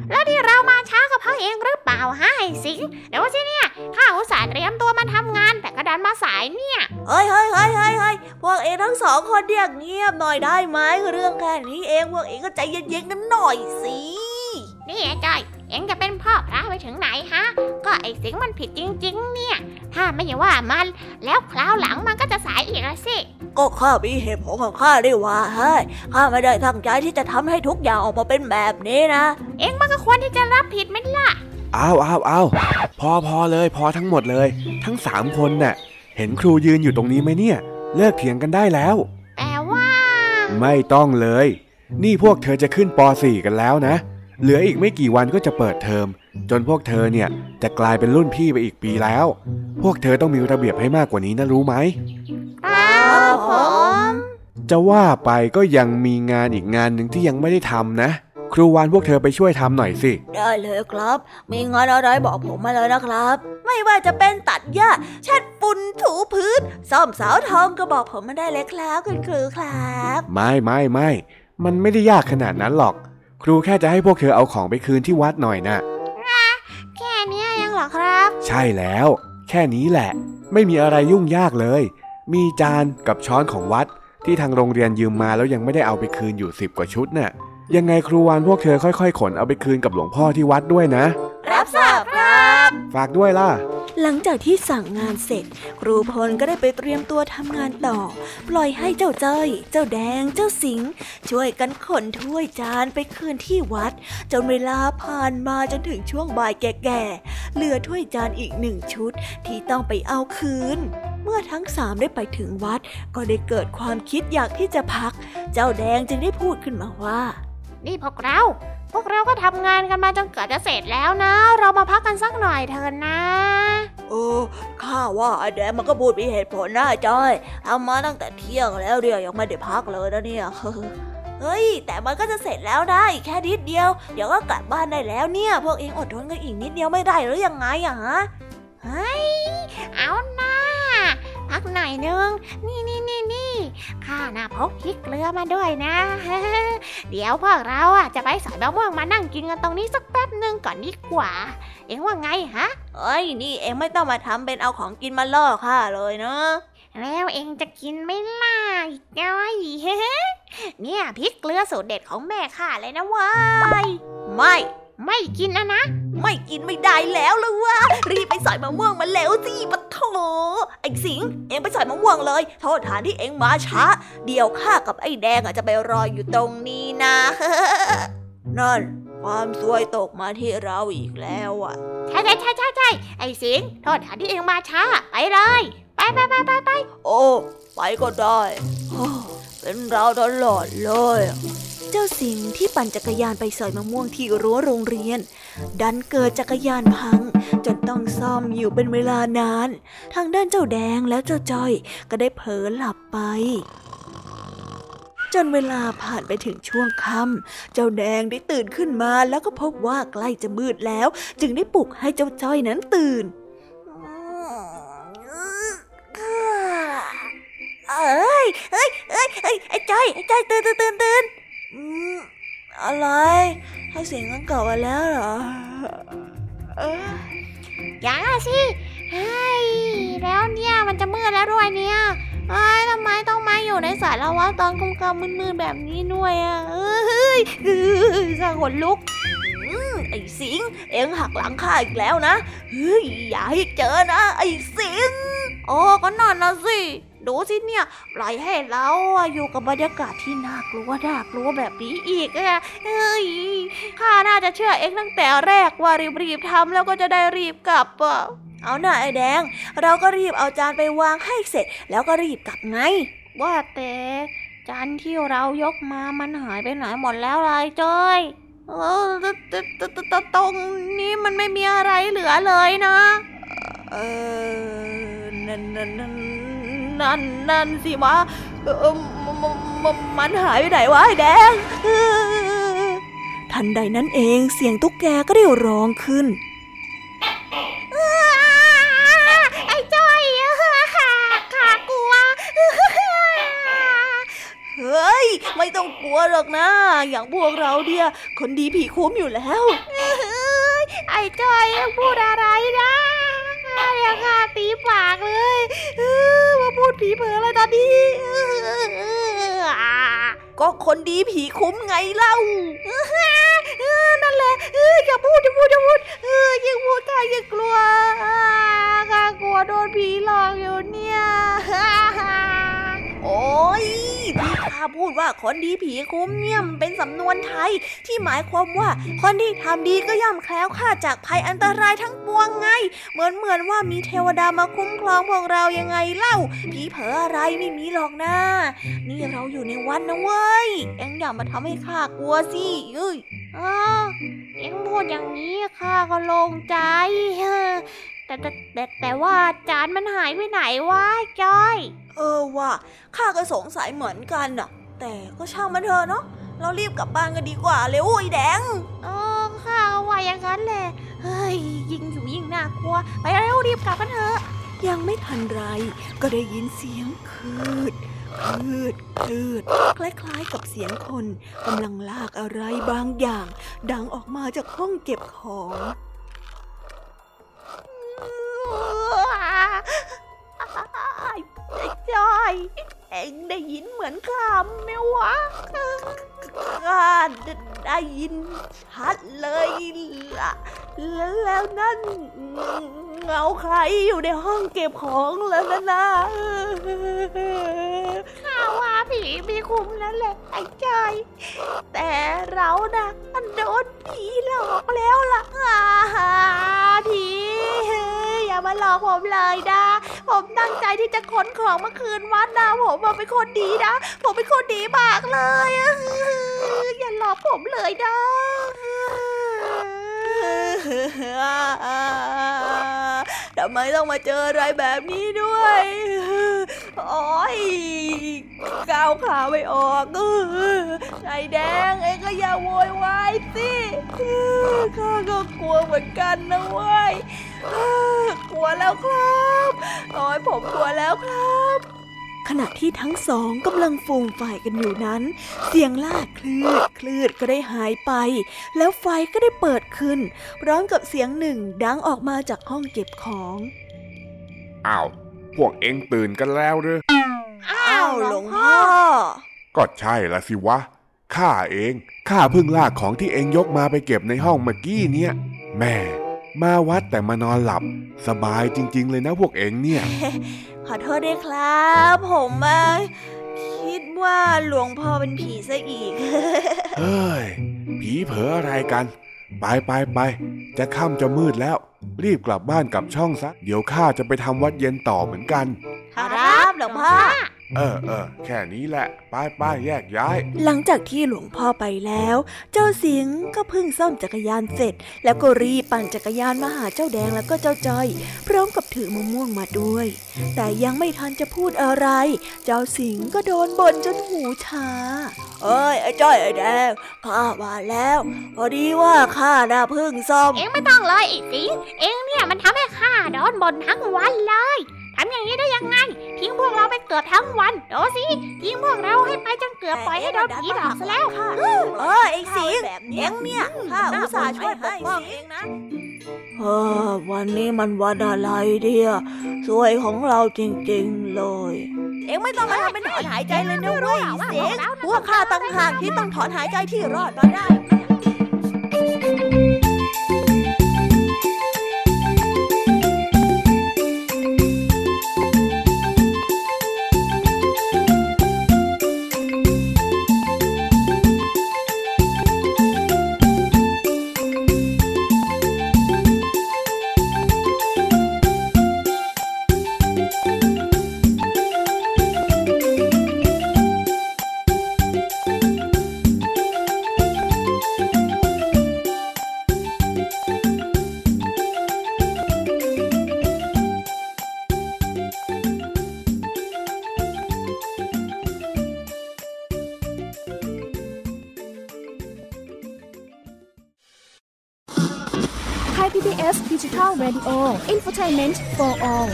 แล้วที่เรามาช้าก็เพราะเองหรือเปล่าฮะไอ้สิงเดี๋ยวสิเนี่ยข้าอุตส่าห์เตรียมตัวมาทำงานแต่ก็ดันมาสายเนี่ยเฮ้ยเฮ้ยเฮ้ยเฮ้ยเฮ้ยพวกเองทั้งสองคนเดียกเงียบหน่อยได้ไหมเรื่องแค่นี้เองพวกเองก็ใจเย็นๆกันหน่อยสินี่ไอ้จอย เอ็งจะเป็นพ่อพระไปถึงไหนฮะ ก็ไอ้สิงมันผิดจริง ๆ เนี่ย ถ้าไม่อย่าว่ามัน แล้วคราวหลังมันก็จะสายอีกละสิ ก็ข้ามีเหตุผลของข้าได้ว่าเฮ้ยข้าไม่ได้ตั้งใจที่จะทำให้ทุกอย่างออกมาเป็นแบบนี้นะ เอ็งมันก็ควรที่จะรับผิดไหมล่ะอ้าวอ้าวอ้าวพอพอเลย พอทั้งหมดเลย ทั้งสามคนน่ะ เห็นครูยืนอยู่ตรงนี้ไหมเนี่ย เลิกเถียงกันได้แล้วแต่ว่า ไม่ต้องเลย นี่พวกเธอจะขึ้นป .4 กันแล้วนะ เหลืออีกไม่กี่วันก็จะเปิดเทอม จนพวกเธอเนี่ยจะกลายเป็นรุ่นพี่ไปอีกปีแล้ว พวกเธอต้องมีระเบียบให้มากกว่านี้นะรู้ไหมครับผมจะว่าไปก็ยังมีงานอีกงานหนึ่งที่ยังไม่ได้ทำนะ ครูวานพวกเธอไปช่วยทำหน่อยสิ ได้เลยครับ มีงานอะไรบอกผมมาเลยนะครับ ไม่ว่าจะเป็นตัดหญ้าเช็ดฝุ่นถูพื้นซ่อมเสาทองก็บอกผมมาได้เลยครับคุณครูครับ ไม่ไม่ไม่มันไม่ได้ยากขนาดนั้นหรอก ครูแค่จะให้พวกเธอเอาของไปคืนที่วัดหน่อยนะแค่เนี้ยยังเหรอครับ ใช่แล้ว แค่นี้แหละ ไม่มีอะไรยุ่งยากเลย มีจานกับช้อนของวัด ที่ทางโรงเรียนยืมมาแล้วยังไม่ได้เอาไปคืนอยู่สิบกว่าชุดน่ะ ยังไงครูวานพวกเธอค่อยๆ ขนเอาไปคืนกับหลวงพ่อที่วัดด้วยนะ รับทราบครับ ฝากด้วยล่ะ หลังจากที่สั่งงานเสร็จ ครูพลก็ได้ไปเตรียมตัวทำงานต่อ ปล่อยให้เจ้าจ้อย เจ้าแดง เจ้าสิง ช่วยกันขนถ้วยจานไปคืนที่วัด จนเวลาผ่านมาจนถึงช่วงบ่ายแก่ๆ เหลือถ้วยจานอีกหนึ่งชุดที่ต้องไปเอาคืน เมื่อทั้งสามได้ไปถึงวัด ก็ได้เกิดความคิดอยากที่จะพัก เจ้าแดงจึงได้พูดขึ้นมาว่า นี่พวกเรา พวกเราก็ทำงานกันมาจนเกือบจะเสร็จแล้วนะ เรามาพักกันสักหน่อยเถอะนะเออข้าว่าไอ้แดงมันก็พูดมีเหตุผลนะจ้อยทำมาตั้งแต่เที่ยงแล้วเดียวยังไม่ได้พักเลยนะเนี่ยเฮ้ย แต่มันก็จะเสร็จแล้วได้แค่นิดเดียว เดี๋ยวก็กลับบ้านได้แล้วเนี่ย พวกเองอดทนกันอีกนิดเดียวไม่ได้หรือยังไงอะฮะเฮ้ยเอาหน้า พักหน่อยนึง นี่นี่นี่นี่ข้าน่ะพกพริกเกลือมาด้วยนะ เดี๋ยวพวกเราอะจะไปสอยมะม่วงมานั่งกินกันตรงนี้สักแป๊บหนึ่งก่อนดีกว่า เอ็งว่าไงฮะ เอ้ยนี่เองไม่ต้องมาทำเป็นเอาของกินมาล่อข้าเลยเนาะแล้วเอ็งจะกินไหม่ล่ะจ้อยเนี่ยพริกเกลือสูตรเด็ดของแม่ข้าเลยนะเว้ยไม่ ไม่กินนะนะ ไม่กินไม่ได้แล้วเลยวะรีบไปสอยมะม่วงมาแล้วสิปะโถไอ้สิง เองไปสอยมะม่วงเลย โทษฐานที่เองมาช้า เดี๋ยวข้ากับไอ้แดงอะจะไปรออยู่ตรงนี้นะนั่นความซวยตกมาที่เราอีกแล้วอะ ใช่ใช่ใช่ใช่ใช่ไอ้สิงห์โทษฐานที่เอ็งมาช้า ไปเลย ไปไปไปไปไปโอ้ ไปก็ได้โอ้เป็นเราตลอดเลยอะ เจ้าสิงที่ปั่นจักรยานไปสอยมะม่วงที่รั้วโรงเรียน ดันเกิดจักรยานพัง จนต้องซ่อมอยู่เป็นเวลานาน ทางด้านเจ้าแดงและเจ้าจ้อยก็ได้เผลอหลับไปจนเวลาผ่านไปถึงช่วงค่ำเจ้าแดงได้ตื่นขึ้นมาแล้วก็พบว่าใกล้จะมืดแล้ว จึงได้ปลุกให้เจ้าจ้อยนั้นตื่นเอ้ยเอ้ยเอ้ยเอ้ยไอ้จ้อยไอ้จ้อยตื่นตื่นตื่นตื่น อืมอะไร ให้เสียงกันเก่ามาแล้วเหรออยังอะสิเฮ้ยแล้วเนี่ยมันจะมืดแล้วด้วยเนี่ยเอ้ทำไมต้องมาอยู่ในสารวัตรตอนกำกำมืดๆแบบนี้ด้วยอะเอ้ยเอ้ยสะขนลุกอืมไอ้สิง เอ็งหักหลังข้าอีกแล้วนะเฮ้ยอย่าให้เจอนะ ไอ้สิง โอ้ก็นอนนะสิ ดูสิเนี่ยปล่อยให้เราอยู่กับบรรยากาศที่น่ากลัวน่ากลัวแบบนี้อีกอะเอ้ยข้าน่าจะเชื่อเองตั้งแต่แรกว่ารีบๆทำแล้วก็จะได้รีบกลับอะเอาหน่าไอ้แดง เราก็รีบเอาจานไปวางให้เสร็จ แล้วก็รีบกลับไง ว่าแต่จานที่เรายกมามันหายไปไหนหมดแล้วไรจ้อยเออตตตตตตรงนี้มันไม่มีอะไรเหลือเลยนะ เออนั่นนั่น นั่นนั่นนั่นสิวะเออมมมมมันหายไปไหนวะไอ้แดงเออทันใดนั้นเองเสียงตุ๊กแกก็ได้ร้องขึ้นไอ้จ้อยข้ากลัว เฮ้ย ไม่ต้องกลัวหรอกนะ อย่างพวกเราเดียคนดีผีคุ้มอยู่แล้วไอ้จ้อยยังพูดอะไรนะเดี๋ยวข้าตีปากเลย ดผีเผลออะไรตอนนี้ก็คนดีผีคุ้มไงเล่าเออนั่นแหละเอออย่าพูดอย่าพูดอย่าพูดเออยิ่งพูดข้ายิ่งกลัวอ่าข้ากลัวโดนผีหลอกอยู่เนี่ย โอ้ยที่ข้าพูดว่าคนดีผีคุ้มเนี่ยมันเป็นสำนวนไทย ที่หมายความว่าคนที่ทำดีก็ย่อมแคล้วคลาดจากภัยอันตรายทั้งปวงไง เหมือนเหมือนว่ามีเทวดามาคุ้มครองพวกเรายังไงเล่า ผีเผออะไรไม่มีหรอกนะนี่เราอยู่ในวัดนะเว้ยเอ็งอย่ามาทำให้ข้ากลัวสิเอ้ยเอ็งพูดอย่างนี้ข้าก็โล่งใจ แต่แต่แต่แต่ว่าจานมันหายไปไหนวะจ้อย เออว่ะข้าก็สงสัยเหมือนกันน่ะ แต่ก็ช่างมันเถอะเนาะเรารีบกลับบ้านกันดีกว่าเร็วไอ้แดง เออข้าก็ว่าอย่างนั้นแหละเฮ้ยยิ่งอยู่ยิ่งน่ากลัว ไปเร็วรีบกลับกันเถอะ ยังไม่ทันไรก็ได้ยินเสียงคืดคืดคืดคล้ายๆกับเสียงคนกำลังลากอะไรบางอย่าง ดังออกมาจากห้องเก็บของ จอย เอ็งได้ยินเหมือนข้าไหมวะข้าได้ยินชัดเลยล่ะ แล้วนั่นเงาใครอยู่ในห้องเก็บของแล้วนะนะข้าว่าผีมีคุมแล้วแหละไอ้จอย แต่เรานะโดนผีหลอกแล้วล่ะอ่าผี มาหลอกผมเลยนะ ผมตั้งใจที่จะขนของมาคืนวัดนะผมเป็นคนดีนะ ผมเป็นคนดีมากเลยอย่าหลอกผมเลยนะทำไมต้องมาเจออะไรแบบนี้ด้วยโอ้ยก้าวขาไม่ออกไอ้แดงเองก็อย่าโวยวายสิข้าก็กลัวเหมือนกันนะเว้ย กลัวแล้วครับโอ้ยผมกลัวแล้วครับ ขณะที่ทั้งสองกำลังฟูมไฟกันอยู่นั้น เสียงลากคลืดคลืดก็ได้หายไป แล้วไฟก็ได้เปิดขึ้น พร้อมกับเสียงหนึ่งดังออกมาจากห้องเก็บของอ้าวพวกเอ็งตื่นกันแล้วหรืออ้าวหลวงพ่อ ก็ใช่ละสิวะ ข้าเอง ข้าเพิ่งลากของที่เอ็งยกมาไปเก็บในห้องเมื่อกี้เนี่ย แม่ มาวัดแต่มานอนหลับ สบายจริง ๆ เลยนะพวกเอ็งเนี่ย ขอโทษด้วยครับ ผมอะคิดว่าหลวงพ่อเป็นผีซะอีก เฮ้ย ผีเผลออะไรกัน ไปไปไปจะค่ำจะมืดแล้ว รีบกลับบ้านกลับช่องซะ เดี๋ยวข้าจะไปทำวัดเย็นต่อเหมือนกัน ครับหลวงพ่อ เออเออแค่นี้แหละไปไปแยกย้าย หลังจากที่หลวงพ่อไปแล้ว เจ้าสิงก็เพิ่งซ่อมจักรยานเสร็จ แล้วก็รีบปั่นจักรยานมาหาเจ้าแดงแล้วก็เจ้าจ้อย พร้อมกับถือมะม่วงมาด้วย แต่ยังไม่ทันจะพูดอะไร เจ้าสิงก็โดนบ่นจนหูชาเอ้ยไอ้จ้อยไอ้แดงข้ามาแล้ว พอดีว่าข้าน่ะเพิ่งซ่อม เอ็งไม่ต้องเลยไอ้สิงเอ็งเนี่ยมันทำให้ข้าโดนบ่นทั้งวันเลย ทำอย่างนี้ได้ยังไง ทิ้งพวกเราไปเกือบทั้งวันดูสิทิ้งพวกเราให้ไปจนเกือบปล่อยให้โดนผีหลอกซะแล้วเออไอ้สิงเอ็งเนี่ยข้าอุตส่าห์ช่วยปกป้องเองนะเออวันนี้มันวันอะไรเดียสวยของเราจริงๆเลย เอ็งไม่ต้องมาทำเป็นถอนหายใจเลยนะเว้ยเสียงพวกข้าตั้งหากที่ต้องถอนหายใจที่รอดมาได้ ย PBS Digital Radio Infotainment for All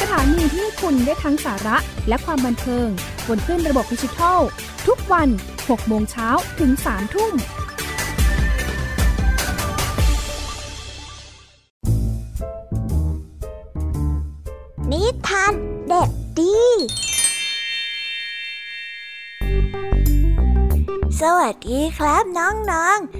สถานีที่คุณได้ทั้งสาระและความบันเทิง บนคลื่นระบบดิจิทัล ทุกวัน 6 โมงเช้าถึง 3 ทุ่มนิทานเด็กดี สวัสดีครับน้องๆ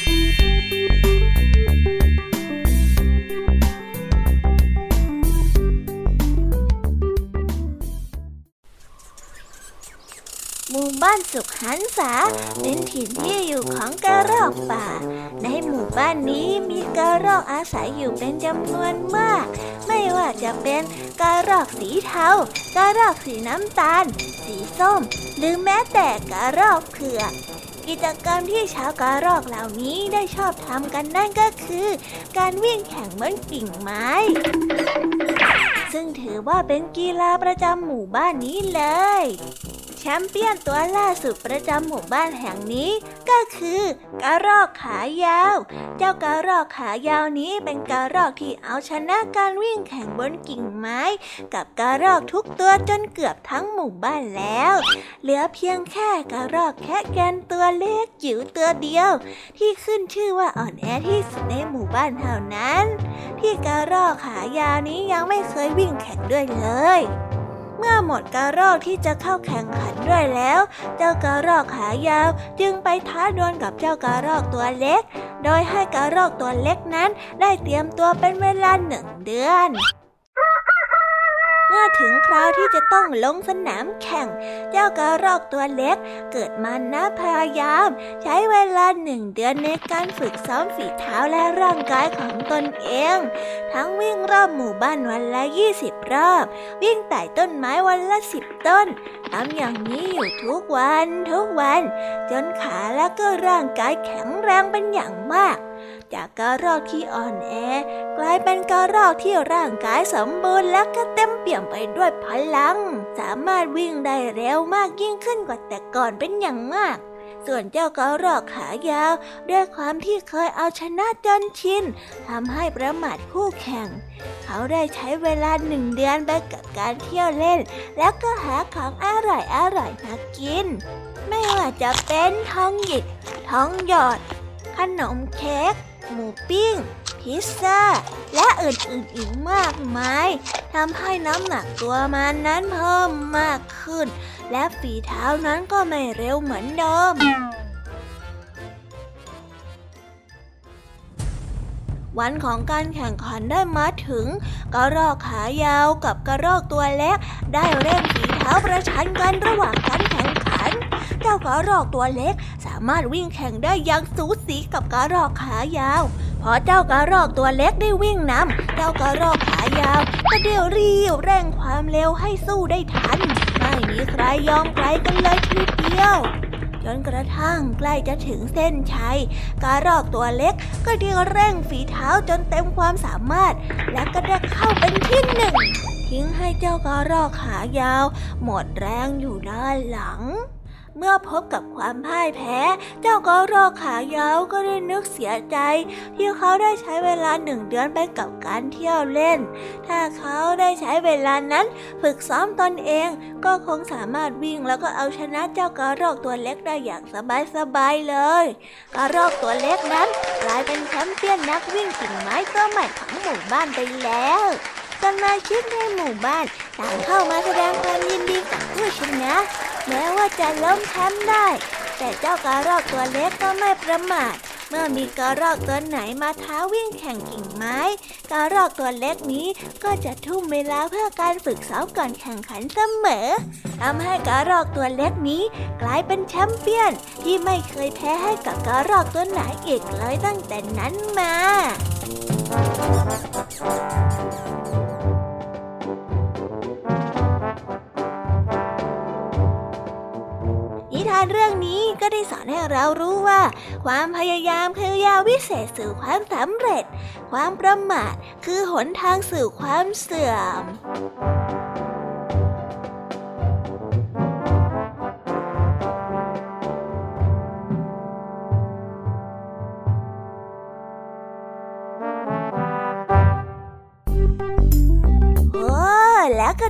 หมู่บ้านสุขหันษาเป็นถิ่นที่อยู่ของกระรอกป่า ในหมู่บ้านนี้มีกระรอกอาศัยอยู่เป็นจำนวนมาก ไม่ว่าจะเป็นกระรอกสีเทากระรอกสีน้ำตาล สีส้ม หรือแม้แต่กระรอกเผือกกิจกรรมที่ชาวกระรอกเหล่านี้ได้ชอบทำกันนั่นก็คือ การวิ่งแข่งบนกิ่งไม้ซึ่งถือว่าเป็นกีฬาประจำหมู่บ้านนี้เลย แชมเปี้ยนตัวล่าสุดประจำหมู่บ้านแห่งนี้ ก็คือกระรอกขายาว เจ้ากระรอกขายาวนี้เป็นกระรอกที่เอาชนะการวิ่งแข่งบนกิ่งไม้ กับกระรอกทุกตัวจนเกือบทั้งหมู่บ้านแล้ว เหลือเพียงแค่กระรอกแค่แกนตัวเล็กจิ๋วตัวเดียว ที่ขึ้นชื่อว่าอ่อนแอที่สุดในหมู่บ้านเท่านั้น ที่กระรอกขายาวนี้ยังไม่เคยวิ่งแข่งด้วยเลย เมื่อหมดกระรอกที่จะเข้าแข่งขันด้วยแล้ว เจ้ากระรอกขายาวจึงไปท้าดวลกับเจ้ากระรอกตัวเล็ก โดยให้กระรอกตัวเล็กนั้นได้เตรียมตัวเป็นเวลาหนึ่งเดือน เมื่อถึงคราวที่จะต้องลงสนามแข่ง เจ้ากระรอกตัวเล็ก เกิดมานะพยายาม ใช้เวลาหนึ่งเดือนในการฝึกซ้อมฝีเท้าและร่างกายของตนเอง ทั้งวิ่งรอบหมู่บ้านวันละ 20 รอบ วิ่งไต่ต้นไม้วันละสิบต้นทำอย่างนี้อยู่ทุกวันทุกวัน จนขาและก็ร่างกายแข็งแรงเป็นอย่างมาก จากกระรอกที่อ่อนแอ กลายเป็นกระรอกที่ร่างกายสมบูรณ์และก็เต็มเปี่ยมไปด้วยพลัง สามารถวิ่งได้เร็วมากยิ่งขึ้นกว่าแต่ก่อนเป็นอย่างมากส่วนเจ้ากระรอกขายาว ด้วยความที่เคยเอาชนะจนชินทำให้ประมาทคู่แข่ง เขาได้ใช้เวลาหนึ่งเดือนไปกับการเที่ยวเล่น แล้วก็หาของอร่อยอร่อยมากิน ไม่ว่าจะเป็นทองหยิบทองหยอด ขนมเค้ก หมูปิ้ง พิซซ่า และอื่นๆอีกมากมายทำให้น้ำหนักตัวมันนั้นเพิ่มมากขึ้น และฝีเท้านั้นก็ไม่เร็วเหมือนเดิมวันของการแข่งขันได้มาถึง กระรอกขายาวกับกระรอกตัวเล็ก ได้เร่งฝีเท้าประชันกันระหว่างก เจ้ากระรอกตัวเล็ก สามารถวิ่งแข่งได้อย่างสูสีกับกระรอกขายาว พอเจ้ากระรอกตัวเล็กได้วิ่งนำเจ้ากระรอกขายาวก็เดียวรีบเร่งความเร็วให้สู้ได้ทัน ไม่มีใครยอมใครกันเลยทีเดียวจนกระทั่งใกล้จะถึงเส้นชัยการอกตัวเล็กก็เดียวเร่งฝีเท้าจนเต็มความสามารถ และก็ได้เข้าเป็นที่หนึ่ง ทิ้งให้เจ้ากระรอกขายาว หมดแรงอยู่ด้านหลัง เมื่อพบกับความพ่ายแพ้ เจ้ากระรอขายาวก็ได้นึกเสียใจ ที่เขาได้ใช้เวลาหนึ่งเดือนไปกับการเที่ยวเล่น ถ้าเขาได้ใช้เวลานั้นฝึกซ้อมตนเอง ก็คงสามารถวิ่งแล้วก็เอาชนะเจ้ากระรอกตัวเล็กได้อย่างสบายๆเลยกรรอกตัวเล็กนั้นกลายเป็นแชมป์เปี้ยนนักวิ่งกิ่งไม้ตัวใหม่ของหมู่บ้านไปแล้ว สมาชิกในหมู่บ้านต่างเข้ามาแสดงความยินดีกับผู้ชนะ แม้ว่าจะล้มแชมป์ได้ แต่เจ้ากระรอกตัวเล็กก็ไม่ประมาท เมื่อมีกระรอกตัวไหนมาท้าวิ่งแข่งกิ่งไม้กระรอกตัวเล็กนี้ก็จะทุ่มเวลาเพื่อการฝึกซ้อมก่อนแข่งขันเสมอทำให้กระรอกตัวเล็กนี้กลายเป็นแชมเปี้ยนที่ไม่เคยแพ้ให้กับกระรอกตัวไหนอีกเลยตั้งแต่นั้นมา นิทานเรื่องนี้ก็ได้สอนให้เรารู้ว่า ความพยายามคือยาวิเศษสู่ความสำเร็จ ความประมาทคือหนทางสู่ความเสื่อม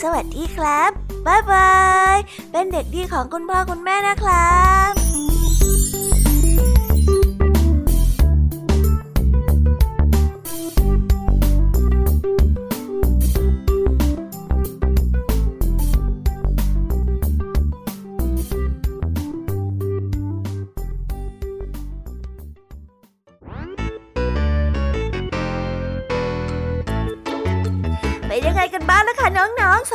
สวัสดีครับ บ๊ายบาย เป็นเด็กดีของคุณพ่อคุณแม่นะครับ